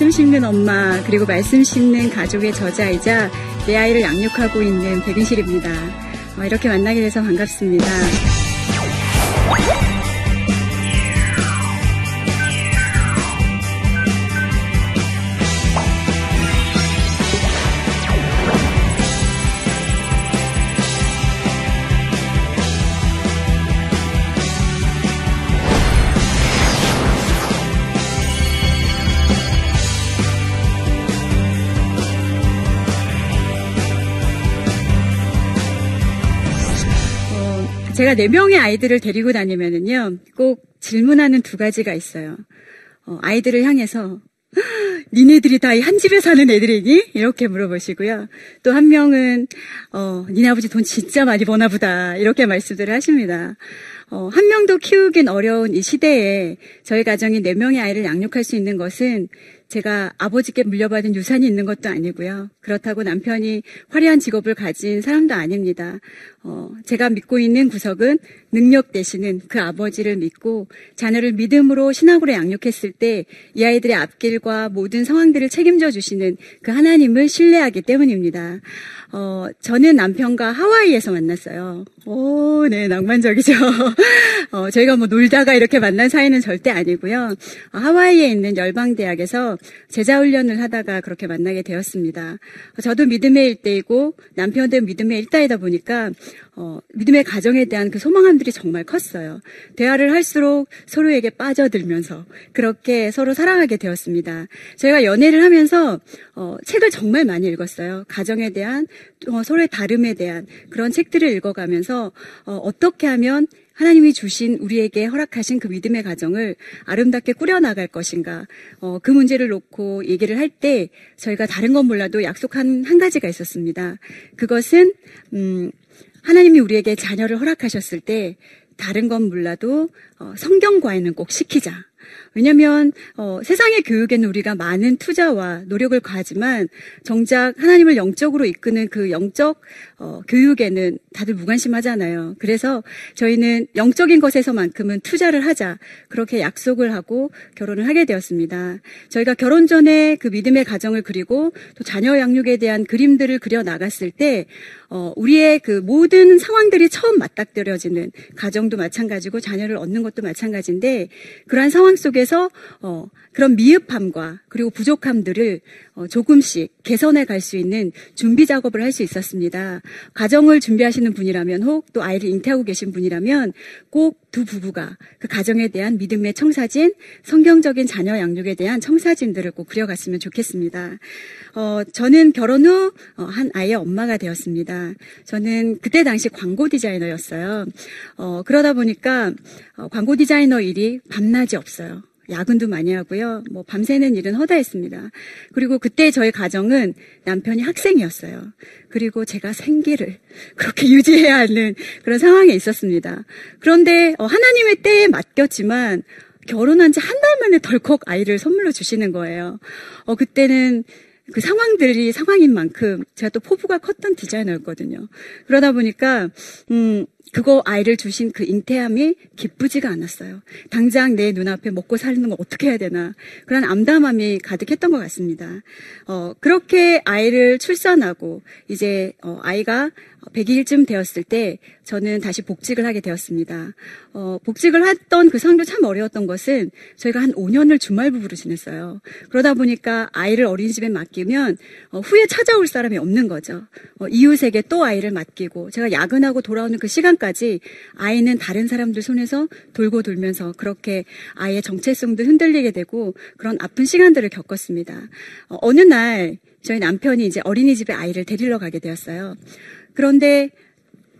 말씀 심는 엄마, 그리고 말씀 심는 가족의 저자이자 내 아이를 양육하고 있는 백은실입니다. 어, 이렇게 만나게 돼서 반갑습니다. 제가 네 명의 아이들을 데리고 다니면은요, 꼭 질문하는 두 가지가 있어요. 어, 아이들을 향해서, 니네들이 다 한 집에 사는 애들이니? 이렇게 물어보시고요. 또 한 명은, 어, 니네 아버지 돈 진짜 많이 버나 보다. 이렇게 말씀들을 하십니다. 어, 한 명도 키우긴 어려운 이 시대에 저희 가정이 네 명의 아이를 양육할 수 있는 것은 제가 아버지께 물려받은 유산이 있는 것도 아니고요. 그렇다고 남편이 화려한 직업을 가진 사람도 아닙니다. 어, 제가 믿고 있는 구석은 능력 대신은 그 아버지를 믿고 자녀를 믿음으로 신학으로 양육했을 때 이 아이들의 앞길과 모든 상황들을 책임져 주시는 그 하나님을 신뢰하기 때문입니다. 어, 저는 남편과 하와이에서 만났어요. 오, 네, 낭만적이죠. 어, 저희가 뭐 놀다가 이렇게 만난 사이는 절대 아니고요. 어, 하와이에 있는 열방대학에서 제자훈련을 하다가 그렇게 만나게 되었습니다. 어, 저도 믿음의 일대이고 남편도 믿음의 일다이다 보니까 어, 믿음의 가정에 대한 그 소망함들이 정말 컸어요. 대화를 할수록 서로에게 빠져들면서 그렇게 서로 사랑하게 되었습니다. 저희가 연애를 하면서 어, 책을 정말 많이 읽었어요. 가정에 대한 어, 서로의 다름에 대한 그런 책들을 읽어가면서 어, 어떻게 하면 하나님이 주신 우리에게 허락하신 그 믿음의 가정을 아름답게 꾸려나갈 것인가. 어, 그 문제를 놓고 얘기를 할 때 저희가 다른 건 몰라도 약속한 한 가지가 있었습니다. 그것은, 음, 하나님이 우리에게 자녀를 허락하셨을 때 다른 건 몰라도 어, 성경 과외는 꼭 시키자. 왜냐하면 어, 세상의 교육에는 우리가 많은 투자와 노력을 가하지만 정작 하나님을 영적으로 이끄는 그 영적 어, 교육에는 다들 무관심하잖아요. 그래서 저희는 영적인 것에서만큼은 투자를 하자 그렇게 약속을 하고 결혼을 하게 되었습니다. 저희가 결혼 전에 그 믿음의 가정을 그리고 또 자녀 양육에 대한 그림들을 그려 나갔을 때 어, 우리의 그 모든 상황들이 처음 맞닥뜨려지는 가정도 마찬가지고 자녀를 얻는 것도 마찬가지인데 그러한 상황 속에서 어, 그런 미흡함과 그리고 부족함들을 어, 조금씩 개선해 갈 수 있는 준비 작업을 할 수 있었습니다. 가정을 준비하시는 분이라면 혹 또 아이를 잉태하고 계신 분이라면 꼭 두 부부가 그 가정에 대한 믿음의 청사진, 성경적인 자녀 양육에 대한 청사진들을 꼭 그려갔으면 좋겠습니다. 어, 저는 결혼 후 한 아이의 엄마가 되었습니다. 저는 그때 당시 광고 디자이너였어요. 어, 그러다 보니까 어, 광고 디자이너 일이 밤낮이 없어요. 야근도 많이 하고요. 뭐 밤새는 일은 허다했습니다. 그리고 그때 저희 가정은 남편이 학생이었어요. 그리고 제가 생계를 그렇게 유지해야 하는 그런 상황에 있었습니다. 그런데 어, 하나님의 때에 맡겼지만 결혼한 지 한 달 만에 덜컥 아이를 선물로 주시는 거예요. 어, 그때는 그 상황들이 상황인 만큼 제가 또 포부가 컸던 디자이너였거든요. 그러다 보니까 음 그거 아이를 주신 그 잉태함이 기쁘지가 않았어요. 당장 내 눈앞에 먹고 사는 거 어떻게 해야 되나 그런 암담함이 가득했던 것 같습니다. 어 그렇게 아이를 출산하고 이제 어, 아이가 100일쯤 되었을 때 저는 다시 복직을 하게 되었습니다. 어, 복직을 했던 그 상황도 참 어려웠던 것은 저희가 한 5년을 주말 부부로 지냈어요. 그러다 보니까 아이를 어린이집에 맡기면 어, 후에 찾아올 사람이 없는 거죠. 어, 이웃에게 또 아이를 맡기고 제가 야근하고 돌아오는 그 시간 까지 아이는 다른 사람들 손에서 돌고 돌면서 그렇게 아이의 정체성도 흔들리게 되고 그런 아픈 시간들을 겪었습니다. 어, 어느 날 저희 남편이 이제 어린이집에 아이를 데리러 가게 되었어요. 그런데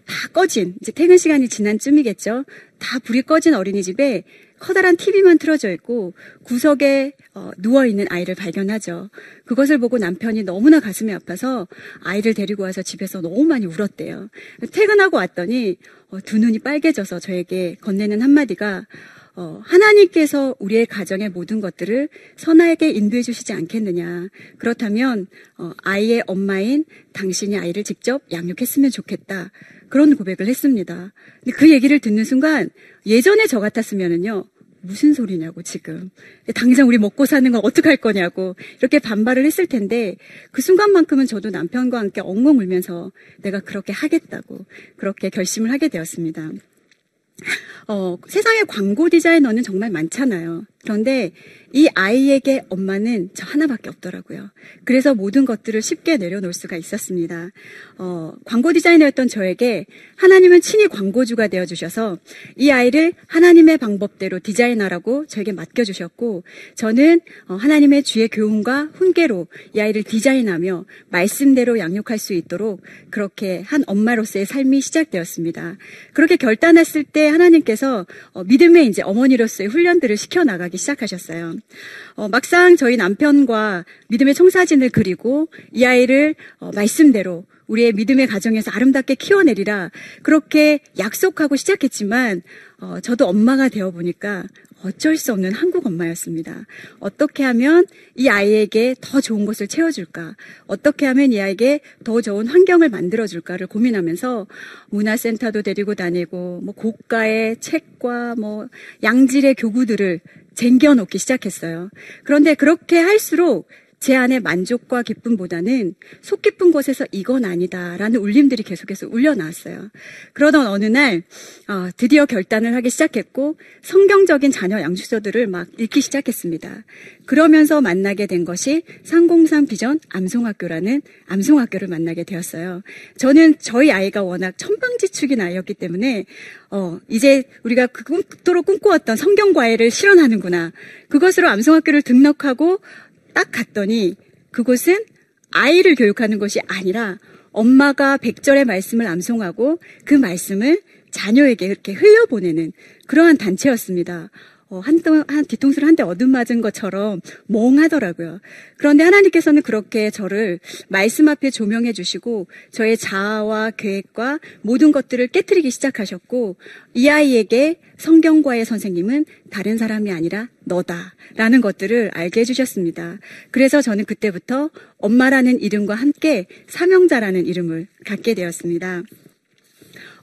다 꺼진, 이제 퇴근 시간이 지난 쯤이겠죠. 다 불이 꺼진 어린이집에 커다란 TV만 틀어져 있고 구석에 어, 누워 있는 아이를 발견하죠. 그것을 보고 남편이 너무나 가슴이 아파서 아이를 데리고 와서 집에서 너무 많이 울었대요. 퇴근하고 왔더니 어, 두 눈이 빨개져서 저에게 건네는 한마디가 어, 하나님께서 우리의 가정의 모든 것들을 선하게 인도해 주시지 않겠느냐. 그렇다면 어, 아이의 엄마인 당신이 아이를 직접 양육했으면 좋겠다. 그런 고백을 했습니다. 근데 그 얘기를 듣는 순간 예전에 저 같았으면은요. 무슨 소리냐고 지금 당장 우리 먹고 사는 건 어떡할 거냐고 이렇게 반발을 했을 텐데 그 순간만큼은 저도 남편과 함께 엉엉 울면서 내가 그렇게 하겠다고 그렇게 결심을 하게 되었습니다. 어, 세상에 광고 디자이너는 정말 많잖아요. 그런데 이 아이에게 엄마는 저 하나밖에 없더라고요. 그래서 모든 것들을 쉽게 내려놓을 수가 있었습니다. 어, 광고 디자이너였던 저에게 하나님은 친히 광고주가 되어 주셔서 이 아이를 하나님의 방법대로 디자인하라고 저에게 맡겨 주셨고 저는 어, 하나님의 주의 교훈과 훈계로 이 아이를 디자인하며 말씀대로 양육할 수 있도록 그렇게 한 엄마로서의 삶이 시작되었습니다. 그렇게 결단했을 때 하나님께서 어, 믿음의 이제 어머니로서의 훈련들을 시켜 나가 기 시작하셨어요. 어, 막상 저희 남편과 믿음의 청사진을 그리고 이 아이를 어, 말씀대로 우리의 믿음의 가정에서 아름답게 키워내리라 그렇게 약속하고 시작했지만 어, 저도 엄마가 되어 보니까 어쩔 수 없는 한국 엄마였습니다. 어떻게 하면 이 아이에게 더 좋은 것을 채워줄까? 어떻게 하면 이 아이에게 더 좋은 환경을 만들어줄까를 고민하면서 문화센터도 데리고 다니고, 뭐 고가의 책과 뭐 양질의 교구들을 쟁겨놓기 시작했어요. 그런데 그렇게 할수록 제 안에 만족과 기쁨보다는 속 깊은 곳에서 이건 아니다라는 울림들이 계속해서 울려 나왔어요. 그러던 어느 날 어, 드디어 결단을 하기 시작했고 성경적인 자녀 양육서들을 막 읽기 시작했습니다. 그러면서 만나게 된 것이 상공산 비전 암송학교라는 암송학교를 만나게 되었어요. 저는 저희 아이가 워낙 천방지축인 아이였기 때문에 어, 이제 우리가 그토록 꿈꿔왔던 성경 과외를 실현하는구나. 그것으로 암송학교를 등록하고 딱 갔더니 그곳은 아이를 교육하는 것이 아니라 엄마가 백절의 말씀을 암송하고 그 말씀을 자녀에게 이렇게 흘려보내는 그러한 단체였습니다. 어, 한, 한 뒤통수를 한 대 얻음맞은 것처럼 멍하더라고요. 그런데 하나님께서는 그렇게 저를 말씀 앞에 조명해 주시고 저의 자아와 계획과 모든 것들을 깨뜨리기 시작하셨고 이 아이에게 성경과의 선생님은 다른 사람이 아니라 너다라는 것들을 알게 해주셨습니다. 그래서 저는 그때부터 엄마라는 이름과 함께 사명자라는 이름을 갖게 되었습니다.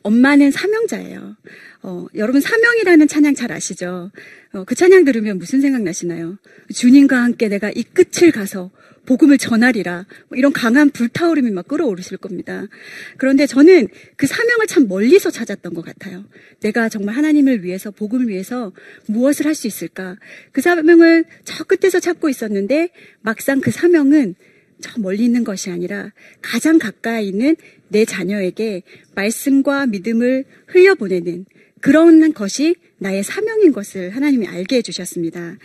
엄마는 사명자예요. 어, 여러분 사명이라는 찬양 잘 아시죠? 어, 그 찬양 들으면 무슨 생각 나시나요? 주님과 함께 내가 이 끝을 가서 복음을 전하리라. 뭐 이런 강한 불타오름이 막 끌어오르실 겁니다. 그런데 저는 그 사명을 참 멀리서 찾았던 것 같아요. 내가 정말 하나님을 위해서, 복음을 위해서 무엇을 할 수 있을까? 그 사명을 저 끝에서 찾고 있었는데 막상 그 사명은 저 멀리 있는 것이 아니라 가장 가까이 있는 내 자녀에게 말씀과 믿음을 흘려보내는 그런 것이 나의 사명인 것을 하나님이 알게 해주셨습니다.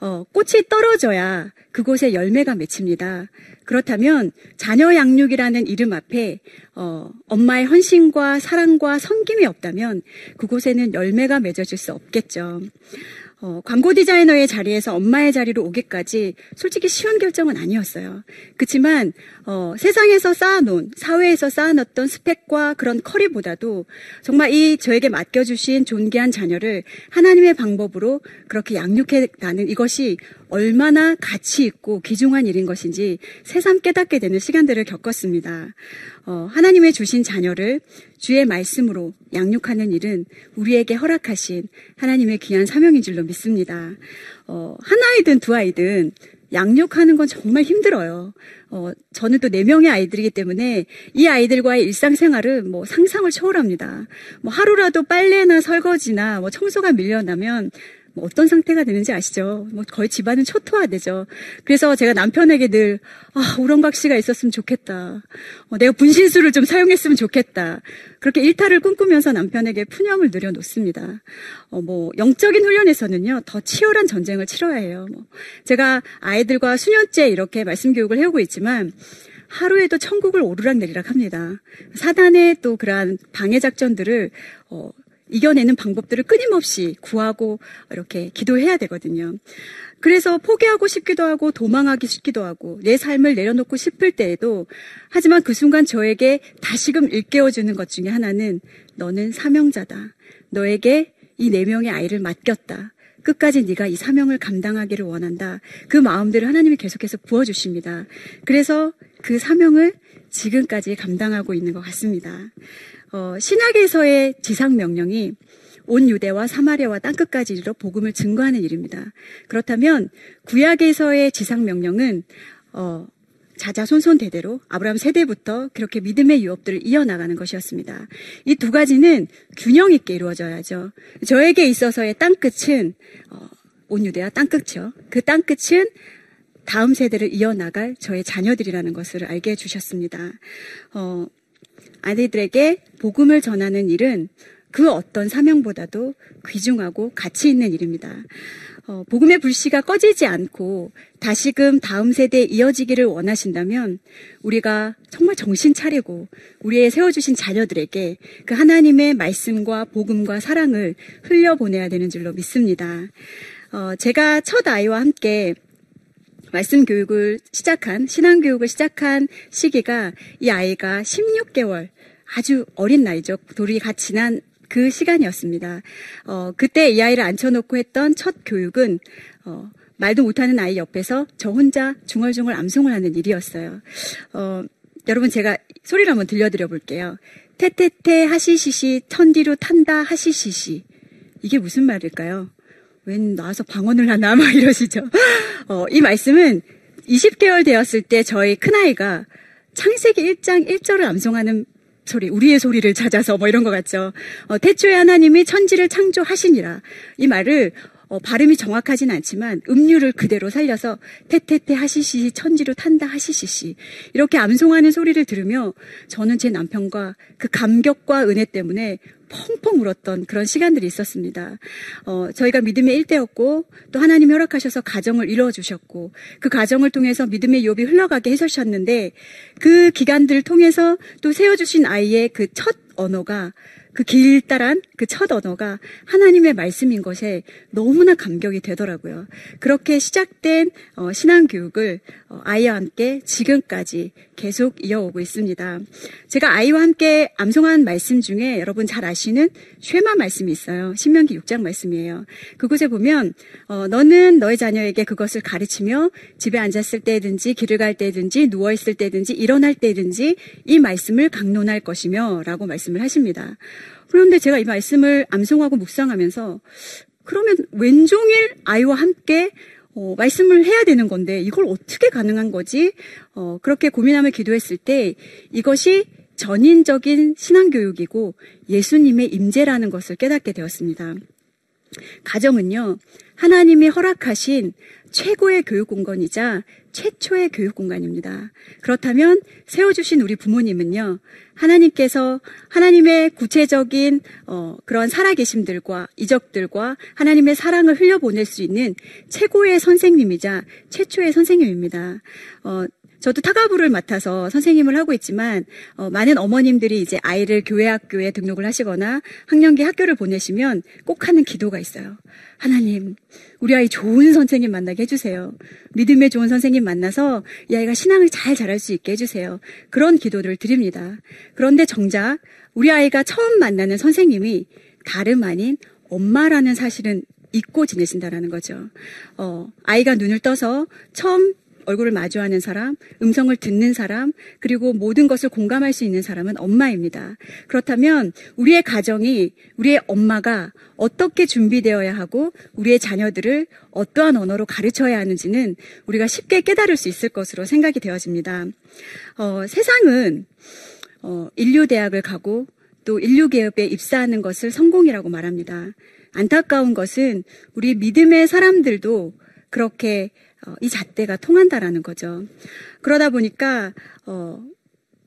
어, 꽃이 떨어져야 그곳에 열매가 맺힙니다. 그렇다면 자녀 양육이라는 이름 앞에 어, 엄마의 헌신과 사랑과 섬김이 없다면 그곳에는 열매가 맺어질 수 없겠죠. 어, 광고 디자이너의 자리에서 엄마의 자리로 오기까지 솔직히 쉬운 결정은 아니었어요. 그렇지만 어, 세상에서 쌓아놓은 사회에서 쌓아놨던 스펙과 그런 커리보다도 정말 이 저에게 맡겨주신 존귀한 자녀를 하나님의 방법으로 그렇게 양육해 나는 이것이 얼마나 가치 있고 귀중한 일인 것인지 새삼 깨닫게 되는 시간들을 겪었습니다. 어, 하나님의 주신 자녀를 주의 말씀으로 양육하는 일은 우리에게 허락하신 하나님의 귀한 사명인 줄로 믿습니다. 어, 한 아이든 두 아이든 양육하는 건 정말 힘들어요. 어, 저는 또 네 명의 아이들이기 때문에 이 아이들과의 일상생활은 뭐 상상을 초월합니다. 뭐 하루라도 빨래나 설거지나 뭐 청소가 밀려나면 뭐 어떤 상태가 되는지 아시죠? 뭐 거의 집안은 초토화되죠. 그래서 제가 남편에게 늘 아, 우렁각시가 있었으면 좋겠다. 어, 내가 분신술을 좀 사용했으면 좋겠다. 그렇게 일탈을 꿈꾸면서 남편에게 푸념을 늘여놓습니다. 어, 뭐 영적인 훈련에서는요 더 치열한 전쟁을 치러야 해요. 뭐 제가 아이들과 수년째 이렇게 말씀 교육을 해오고 있지만 하루에도 천국을 오르락내리락 합니다. 사단의 또 그러한 방해 작전들을 어, 이겨내는 방법들을 끊임없이 구하고 이렇게 기도해야 되거든요. 그래서 포기하고 싶기도 하고 도망하기 싶기도 하고 내 삶을 내려놓고 싶을 때에도 하지만 그 순간 저에게 다시금 일깨워주는 것 중에 하나는 너는 사명자다. 너에게 이 네 명의 아이를 맡겼다. 끝까지 네가 이 사명을 감당하기를 원한다. 그 마음들을 하나님이 계속해서 부어주십니다. 그래서 그 사명을 지금까지 감당하고 있는 것 같습니다. 어, 신약에서의 지상 명령이 온 유대와 사마리아와 땅끝까지 이르러 복음을 증거하는 일입니다. 그렇다면 구약에서의 지상 명령은 어, 자자손손 대대로 아브라함 세대부터 그렇게 믿음의 유업들을 이어나가는 것이었습니다. 이 두 가지는 균형 있게 이루어져야죠. 저에게 있어서의 땅끝은 어, 온 유대와 땅끝이요. 그 땅끝은 다음 세대를 이어나갈 저의 자녀들이라는 것을 알게 해주셨습니다. 어, 아이들에게 복음을 전하는 일은 그 어떤 사명보다도 귀중하고 가치 있는 일입니다. 어, 복음의 불씨가 꺼지지 않고 다시금 다음 세대에 이어지기를 원하신다면 우리가 정말 정신 차리고 우리의 세워주신 자녀들에게 그 하나님의 말씀과 복음과 사랑을 흘려보내야 되는 줄로 믿습니다. 어, 제가 첫 아이와 함께 말씀 교육을 시작한, 신앙 교육을 시작한 시기가 이 아이가 16개월, 아주 어린 나이죠. 돌이 갓 지난 그 시간이었습니다. 어, 그때 이 아이를 앉혀놓고 했던 첫 교육은, 어, 말도 못하는 아이 옆에서 저 혼자 중얼중얼 암송을 하는 일이었어요. 어, 여러분 제가 소리를 한번 들려드려 볼게요. 테테테 하시시시 천디로 탄다 하시시시. 이게 무슨 말일까요? 웬 나와서 방언을 하나 막 이러시죠. 어, 이 말씀은 20개월 되었을 때 저희 큰아이가 창세기 1장 1절을 암송하는 소리, 우리의 소리를 찾아서 뭐 이런 것 같죠. 어, 태초에 하나님이 천지를 창조하시니라. 이 말을 어, 발음이 정확하진 않지만 음률을 그대로 살려서 테테테 하시시 천지로 탄다 하시시시 이렇게 암송하는 소리를 들으며 저는 제 남편과 그 감격과 은혜 때문에 펑펑 울었던 그런 시간들이 있었습니다. 어, 저희가 믿음의 일대였고 또 하나님 허락하셔서 가정을 이루어 주셨고 그 가정을 통해서 믿음의 욥이 흘러가게 해주셨는데 그 기간들을 통해서 또 세워주신 아이의 그 첫 언어가 그 길다란 그 첫 언어가 하나님의 말씀인 것에 너무나 감격이 되더라고요. 그렇게 시작된 어, 신앙 교육을 어, 아이와 함께 지금까지 계속 이어오고 있습니다. 제가 아이와 함께 암송한 말씀 중에 여러분 잘 아시는 쉐마 말씀이 있어요. 신명기 6장 말씀이에요. 그곳에 보면 어, 너는 너의 자녀에게 그것을 가르치며 집에 앉았을 때든지 길을 갈 때든지 누워 있을 때든지 일어날 때든지 이 말씀을 강론할 것이며라고 말씀을 하십니다. 그런데 제가 이 말씀을 암송하고 묵상하면서 그러면 왼종일 아이와 함께 어, 말씀을 해야 되는 건데 이걸 어떻게 가능한 거지? 어, 그렇게 고민하며 기도했을 때 이것이 전인적인 신앙교육이고 예수님의 임재라는 것을 깨닫게 되었습니다. 가정은요, 하나님이 허락하신 최고의 교육 공간이자 최초의 교육 공간입니다. 그렇다면 세워주신 우리 부모님은요, 하나님께서 하나님의 구체적인 어, 그런 살아계심들과 이적들과 하나님의 사랑을 흘려보낼 수 있는 최고의 선생님이자 최초의 선생님입니다. 어, 저도 타가부를 맡아서 선생님을 하고 있지만 어, 많은 어머님들이 이제 아이를 교회 학교에 등록을 하시거나 학년기 학교를 보내시면 꼭 하는 기도가 있어요. 하나님, 우리 아이 좋은 선생님 만나게 해주세요. 믿음의 좋은 선생님 만나서 이 아이가 신앙을 잘 자랄 수 있게 해주세요. 그런 기도를 드립니다. 그런데 정작 우리 아이가 처음 만나는 선생님이 다름 아닌 엄마라는 사실은 잊고 지내신다라는 거죠. 어, 아이가 눈을 떠서 처음 얼굴을 마주하는 사람, 음성을 듣는 사람, 그리고 모든 것을 공감할 수 있는 사람은 엄마입니다. 그렇다면 우리의 가정이 우리의 엄마가 어떻게 준비되어야 하고 우리의 자녀들을 어떠한 언어로 가르쳐야 하는지는 우리가 쉽게 깨달을 수 있을 것으로 생각이 되어집니다. 어, 세상은 어, 인류대학을 가고 또 인류계업에 입사하는 것을 성공이라고 말합니다. 안타까운 것은 우리 믿음의 사람들도 그렇게 어, 이 잣대가 통한다라는 거죠. 그러다 보니까 어,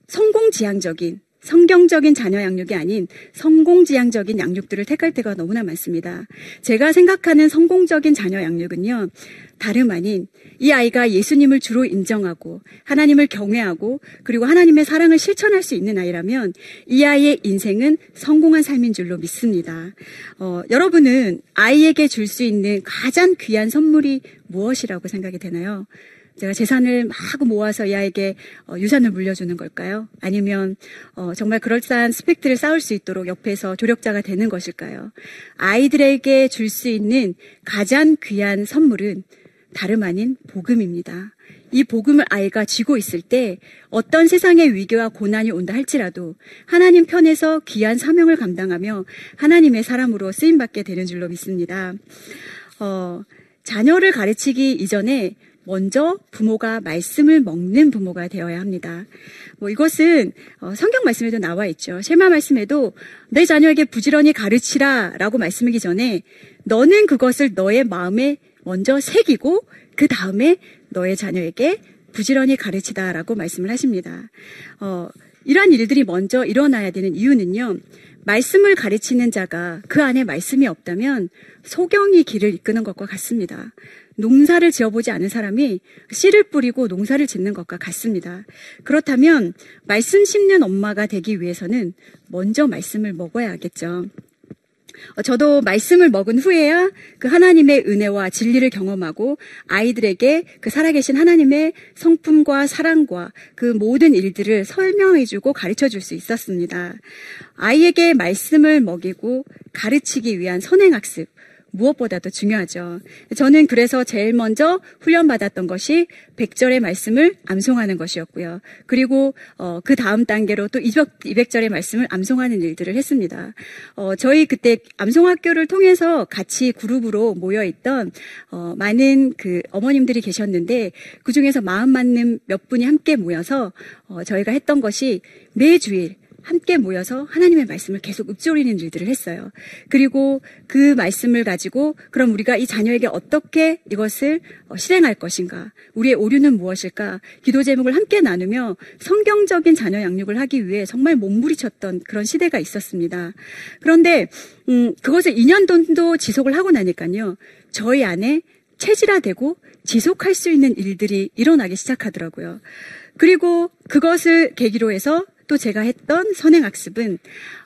성공지향적인 성경적인 자녀 양육이 아닌 성공지향적인 양육들을 택할 때가 너무나 많습니다. 제가 생각하는 성공적인 자녀 양육은요, 다름 아닌 이 아이가 예수님을 주로 인정하고 하나님을 경외하고 그리고 하나님의 사랑을 실천할 수 있는 아이라면 이 아이의 인생은 성공한 삶인 줄로 믿습니다. 어, 여러분은 아이에게 줄 수 있는 가장 귀한 선물이 무엇이라고 생각이 되나요? 제가 재산을 막 모아서 이 아이에게 어, 유산을 물려주는 걸까요? 아니면 어, 정말 그럴싸한 스펙트를 쌓을 수 있도록 옆에서 조력자가 되는 것일까요? 아이들에게 줄 수 있는 가장 귀한 선물은 다름 아닌 복음입니다. 이 복음을 아이가 쥐고 있을 때 어떤 세상의 위기와 고난이 온다 할지라도 하나님 편에서 귀한 사명을 감당하며 하나님의 사람으로 쓰임받게 되는 줄로 믿습니다. 어, 자녀를 가르치기 이전에 먼저 부모가 말씀을 먹는 부모가 되어야 합니다. 뭐 이것은 어, 성경 말씀에도 나와 있죠. 쉐마 말씀에도 내 자녀에게 부지런히 가르치라라고 말씀하기 전에 너는 그것을 너의 마음에 먼저 새기고 그 다음에 너의 자녀에게 부지런히 가르치다라고 말씀을 하십니다. 어, 이러한 일들이 먼저 일어나야 되는 이유는요. 말씀을 가르치는 자가 그 안에 말씀이 없다면 소경이 길을 이끄는 것과 같습니다. 농사를 지어보지 않은 사람이 씨를 뿌리고 농사를 짓는 것과 같습니다. 그렇다면 말씀 심는 엄마가 되기 위해서는 먼저 말씀을 먹어야겠죠. 어, 저도 말씀을 먹은 후에야 그 하나님의 은혜와 진리를 경험하고 아이들에게 그 살아계신 하나님의 성품과 사랑과 그 모든 일들을 설명해주고 가르쳐 줄 수 있었습니다. 아이에게 말씀을 먹이고 가르치기 위한 선행학습, 무엇보다도 중요하죠. 저는 그래서 제일 먼저 훈련받았던 것이 100절의 말씀을 암송하는 것이었고요. 그리고 어, 그 다음 단계로 또 200, 200절의 말씀을 암송하는 일들을 했습니다. 어, 저희 그때 암송학교를 통해서 같이 그룹으로 모여 있던 어, 많은 그 어머님들이 계셨는데 그 중에서 마음 맞는 몇 분이 함께 모여서 어, 저희가 했던 것이 매 주일 함께 모여서 하나님의 말씀을 계속 읊조리는 일들을 했어요. 그리고 그 말씀을 가지고 그럼 우리가 이 자녀에게 어떻게 이것을 어, 실행할 것인가, 우리의 오류는 무엇일까, 기도 제목을 함께 나누며 성경적인 자녀 양육을 하기 위해 정말 몸부리쳤던 그런 시대가 있었습니다. 그런데 음, 그것을 2년 정도 지속을 하고 나니까요, 저희 안에 체질화되고 지속할 수 있는 일들이 일어나기 시작하더라고요. 그리고 그것을 계기로 해서 또 제가 했던 선행학습은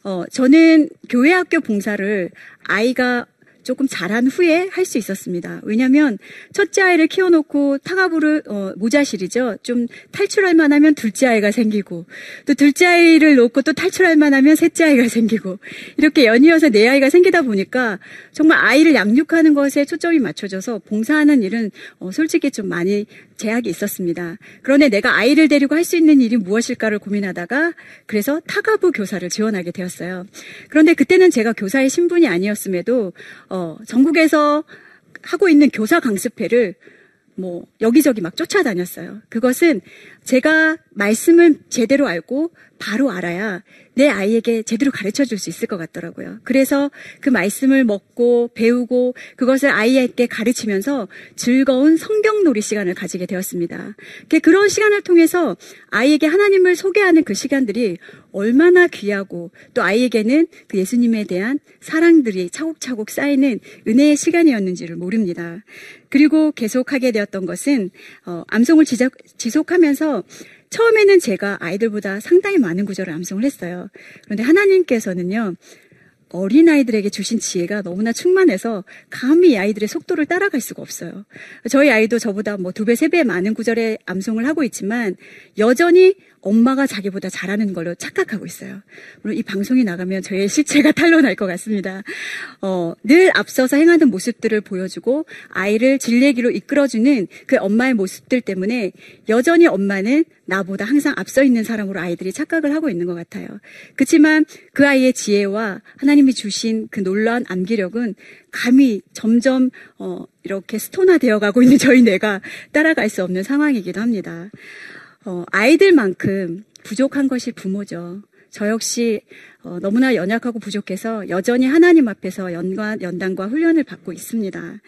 어 저는 교회 학교 봉사를 아이가 조금 자란 후에 할 수 있었습니다. 왜냐하면 첫째 아이를 키워놓고 타가부를 어, 모자실이죠. 좀 탈출할 만하면 둘째 아이가 생기고 또 둘째 아이를 놓고 또 탈출할 만하면 셋째 아이가 생기고 이렇게 연이어서 네 아이가 생기다 보니까 정말 아이를 양육하는 것에 초점이 맞춰져서 봉사하는 일은 어, 솔직히 좀 많이 제약이 있었습니다. 그런데 내가 아이를 데리고 할 수 있는 일이 무엇일까를 고민하다가 그래서 타가부 교사를 지원하게 되었어요. 그런데 그때는 제가 교사의 신분이 아니었음에도 어, 전국에서 하고 있는 교사 강습회를 뭐 여기저기 막 쫓아다녔어요. 그것은 제가 말씀을 제대로 알고 바로 알아야 내 아이에게 제대로 가르쳐 줄 수 있을 것 같더라고요. 그래서 그 말씀을 먹고 배우고 그것을 아이에게 가르치면서 즐거운 성경놀이 시간을 가지게 되었습니다. 그런 시간을 통해서 아이에게 하나님을 소개하는 그 시간들이 얼마나 귀하고 또 아이에게는 그 예수님에 대한 사랑들이 차곡차곡 쌓이는 은혜의 시간이었는지를 모릅니다. 그리고 계속하게 되었던 것은 어, 암송을 지적, 지속하면서 처음에는 제가 아이들보다 상당히 많은 구절을 암송을 했어요. 그런데 하나님께서는요, 어린아이들에게 주신 지혜가 너무나 충만해서 감히 이 아이들의 속도를 따라갈 수가 없어요. 저희 아이도 저보다 뭐 두 배, 세 배 많은 구절의 암송을 하고 있지만 여전히 엄마가 자기보다 잘하는 걸로 착각하고 있어요. 물론 이 방송이 나가면 저의 실체가 탄로날 것 같습니다. 어, 늘 앞서서 행하는 모습들을 보여주고 아이를 진리기로 이끌어주는 그 엄마의 모습들 때문에 여전히 엄마는 나보다 항상 앞서 있는 사람으로 아이들이 착각을 하고 있는 것 같아요. 그렇지만 그 아이의 지혜와 하나님이 주신 그 놀라운 암기력은 감히 점점 어, 이렇게 스토나 되어가고 있는 저희 뇌가 따라갈 수 없는 상황이기도 합니다. 어, 아이들만큼 부족한 것이 부모죠. 저 역시 어, 너무나 연약하고 부족해서 여전히 하나님 앞에서 연관, 연단과 훈련을 받고 있습니다.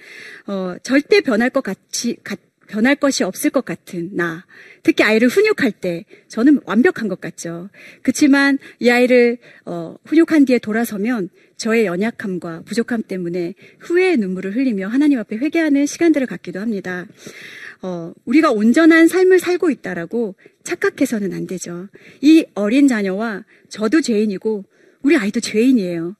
어, 절대 변할 것 같이, 가, 변할 것이 없을 것 같은 나. 특히 아이를 훈육할 때 저는 완벽한 것 같죠. 그렇지만 이 아이를 어, 훈육한 뒤에 돌아서면 저의 연약함과 부족함 때문에 후회의 눈물을 흘리며 하나님 앞에 회개하는 시간들을 갖기도 합니다. 어, 우리가 온전한 삶을 살고 있다라고 착각해서는 안 되죠. 이 어린 자녀와 저도 죄인이고 우리 아이도 죄인이에요.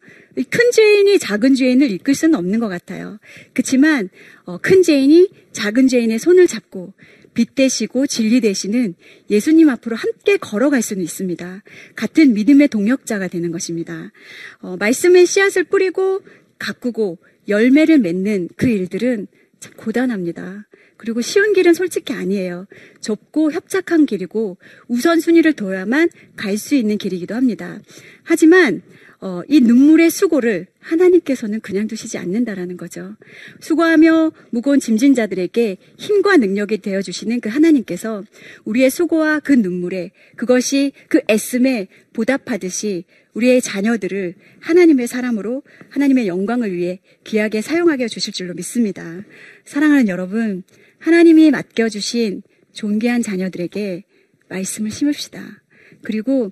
큰 죄인이 작은 죄인을 이끌 수는 없는 것 같아요. 그렇지만 어, 큰 죄인이 작은 죄인의 손을 잡고 빛 되시고 진리 되시는 예수님 앞으로 함께 걸어갈 수는 있습니다. 같은 믿음의 동역자가 되는 것입니다. 어, 말씀의 씨앗을 뿌리고 가꾸고 열매를 맺는 그 일들은 참 고단합니다. 그리고 쉬운 길은 솔직히 아니에요. 좁고 협착한 길이고 우선순위를 둬야만 갈 수 있는 길이기도 합니다. 하지만 어, 이 눈물의 수고를 하나님께서는 그냥 두시지 않는다라는 거죠. 수고하며 무거운 짐진 자들에게 힘과 능력이 되어 주시는 그 하나님께서 우리의 수고와 그 눈물에 그것이 그 애씀에 보답하듯이 우리의 자녀들을 하나님의 사람으로 하나님의 영광을 위해 귀하게 사용하게 해 주실 줄로 믿습니다. 사랑하는 여러분, 하나님이 맡겨 주신 존귀한 자녀들에게 말씀을 심읍시다. 그리고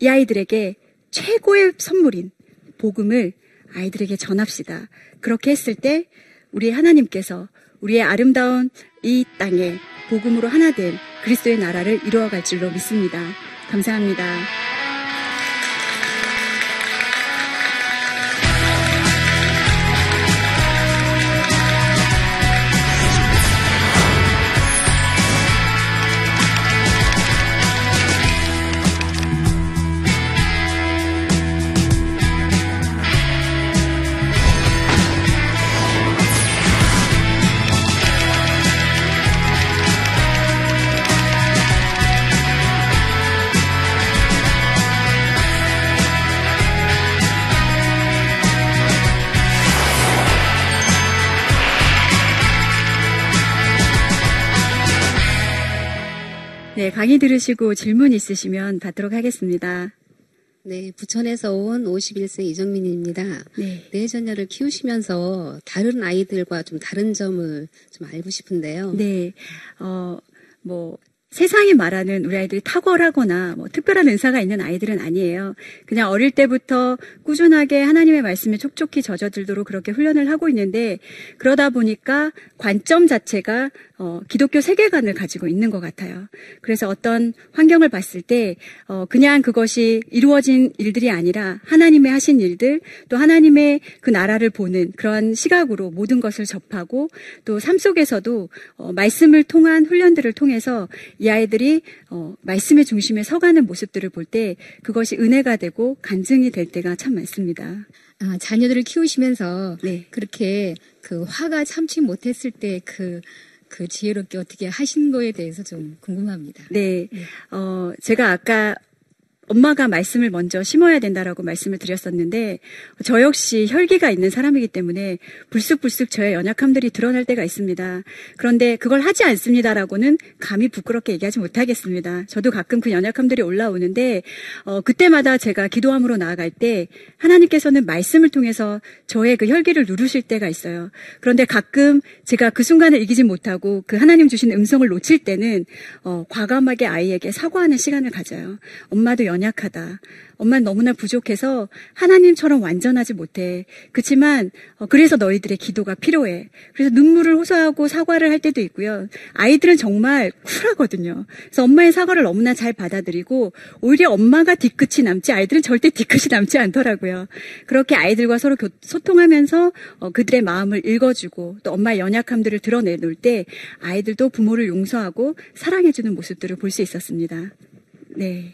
이 아이들에게 최고의 선물인 복음을 아이들에게 전합시다. 그렇게 했을 때 우리 하나님께서 우리의 아름다운 이 땅에 복음으로 하나 된 그리스도의 나라를 이루어갈 줄로 믿습니다. 감사합니다. 강의 들으시고 질문 있으시면 받도록 하겠습니다. 네, 부천에서 온 51세 이정민입니다. 네. 내 자녀를 키우시면서 다른 아이들과 좀 다른 점을 좀 알고 싶은데요. 네, 어, 뭐, 세상이 말하는 우리 아이들이 탁월하거나 뭐 특별한 은사가 있는 아이들은 아니에요. 그냥 어릴 때부터 꾸준하게 하나님의 말씀에 촉촉히 젖어들도록 그렇게 훈련을 하고 있는데 그러다 보니까 관점 자체가 어, 기독교 세계관을 가지고 있는 것 같아요. 그래서 어떤 환경을 봤을 때 어, 그냥 그것이 이루어진 일들이 아니라 하나님의 하신 일들 또 하나님의 그 나라를 보는 그런 시각으로 모든 것을 접하고 또 삶 속에서도 어, 말씀을 통한 훈련들을 통해서 이 아이들이 어, 말씀의 중심에 서가는 모습들을 볼 때 그것이 은혜가 되고 간증이 될 때가 참 많습니다. 아, 자녀들을 키우시면서 네. 그렇게 그 화가 참지 못했을 때그 그 지혜롭게 어떻게 하신 거에 대해서 좀 궁금합니다. 네. 어, 제가 아까 엄마가 말씀을 먼저 심어야 된다라고 말씀을 드렸었는데 저 역시 혈기가 있는 사람이기 때문에 불쑥불쑥 저의 연약함들이 드러날 때가 있습니다. 그런데 그걸 하지 않습니다라고는 감히 부끄럽게 얘기하지 못하겠습니다. 저도 가끔 그 연약함들이 올라오는데 어, 그때마다 제가 기도함으로 나아갈 때 하나님께서는 말씀을 통해서 저의 그 혈기를 누르실 때가 있어요. 그런데 가끔 제가 그 순간을 이기지 못하고 그 하나님 주신 음성을 놓칠 때는 어, 과감하게 아이에게 사과하는 시간을 가져요. 엄마도 연 약하다. 엄마는 너무나 부족해서 하나님처럼 완전하지 못해. 그렇지만 어, 그래서 너희들의 기도가 필요해. 그래서 눈물을 호소하고 사과를 할 때도 있고요. 아이들은 정말 쿨하거든요. 그래서 엄마의 사과를 너무나 잘 받아들이고 오히려 엄마가 뒤끝이 남지 아이들은 절대 뒤끝이 남지 않더라고요. 그렇게 아이들과 서로 교- 소통하면서 어, 그들의 마음을 읽어주고 또 엄마의 연약함들을 드러내놓을 때 아이들도 부모를 용서하고 사랑해주는 모습들을 볼 수 있었습니다. 네.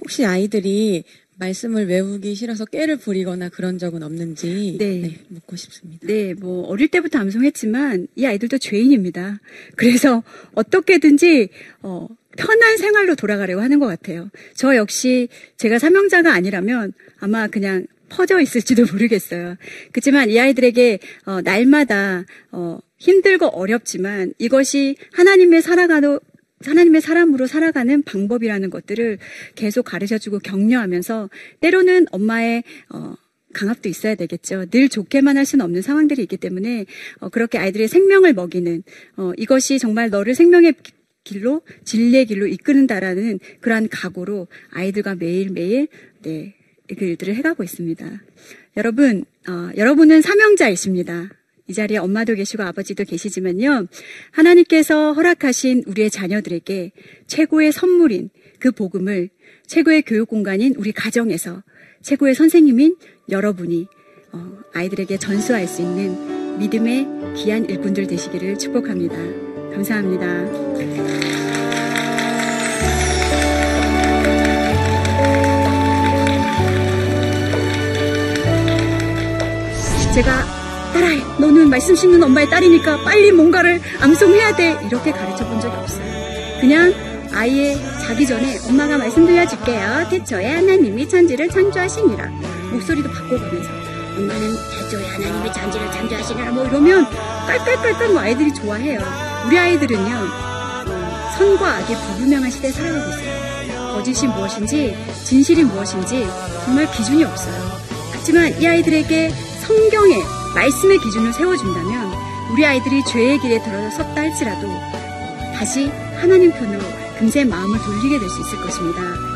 혹시 아이들이 말씀을 외우기 싫어서 깨를 부리거나 그런 적은 없는지 네. 묻고 싶습니다. 네, 뭐 어릴 때부터 암송했지만 이 아이들도 죄인입니다. 그래서 어떻게든지 어, 편한 생활로 돌아가려고 하는 것 같아요. 저 역시 제가 사명자가 아니라면 아마 그냥 퍼져 있을지도 모르겠어요. 그렇지만 이 아이들에게 어, 날마다 어, 힘들고 어렵지만 이것이 하나님의 살아가도 하나님의 사람으로 살아가는 방법이라는 것들을 계속 가르쳐주고 격려하면서 때로는 엄마의 어, 강압도 있어야 되겠죠. 늘 좋게만 할 수는 없는 상황들이 있기 때문에 어, 그렇게 아이들의 생명을 먹이는 어, 이것이 정말 너를 생명의 길로 진리의 길로 이끄는다라는 그러한 각오로 아이들과 매일 매일 네, 그 일들을 해가고 있습니다. 여러분, 어, 여러분은 사명자이십니다. 이 자리에 엄마도 계시고 아버지도 계시지만요. 하나님께서 허락하신 우리의 자녀들에게 최고의 선물인 그 복음을 최고의 교육 공간인 우리 가정에서 최고의 선생님인 여러분이 어, 아이들에게 전수할 수 있는 믿음의 귀한 일꾼들 되시기를 축복합니다. 감사합니다. 제가 따라해. 너는 말씀 씹는 엄마의 딸이니까 빨리 뭔가를 암송해야 돼. 이렇게 가르쳐 본 적이 없어요. 그냥 아이의 자기 전에 엄마가 말씀 들려줄게요. 태초에 하나님이 천지를 창조하시니라. 목소리도 바꿔가면서 엄마는 태초에 하나님이 천지를 창조하시니라 뭐 이러면 깔깔깔깔 뭐 아이들이 좋아해요. 우리 아이들은요. 어, 선과 악의 불분명한 시대에 살아가고 있어요. 거짓이 무엇인지 진실이 무엇인지 정말 기준이 없어요. 하지만 이 아이들에게 성경의 말씀의 기준을 세워준다면 우리 아이들이 죄의 길에 들어섰다 할지라도 다시 하나님 편으로 금세 마음을 돌리게 될 수 있을 것입니다.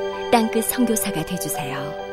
땅끝 성교사가 되주세요.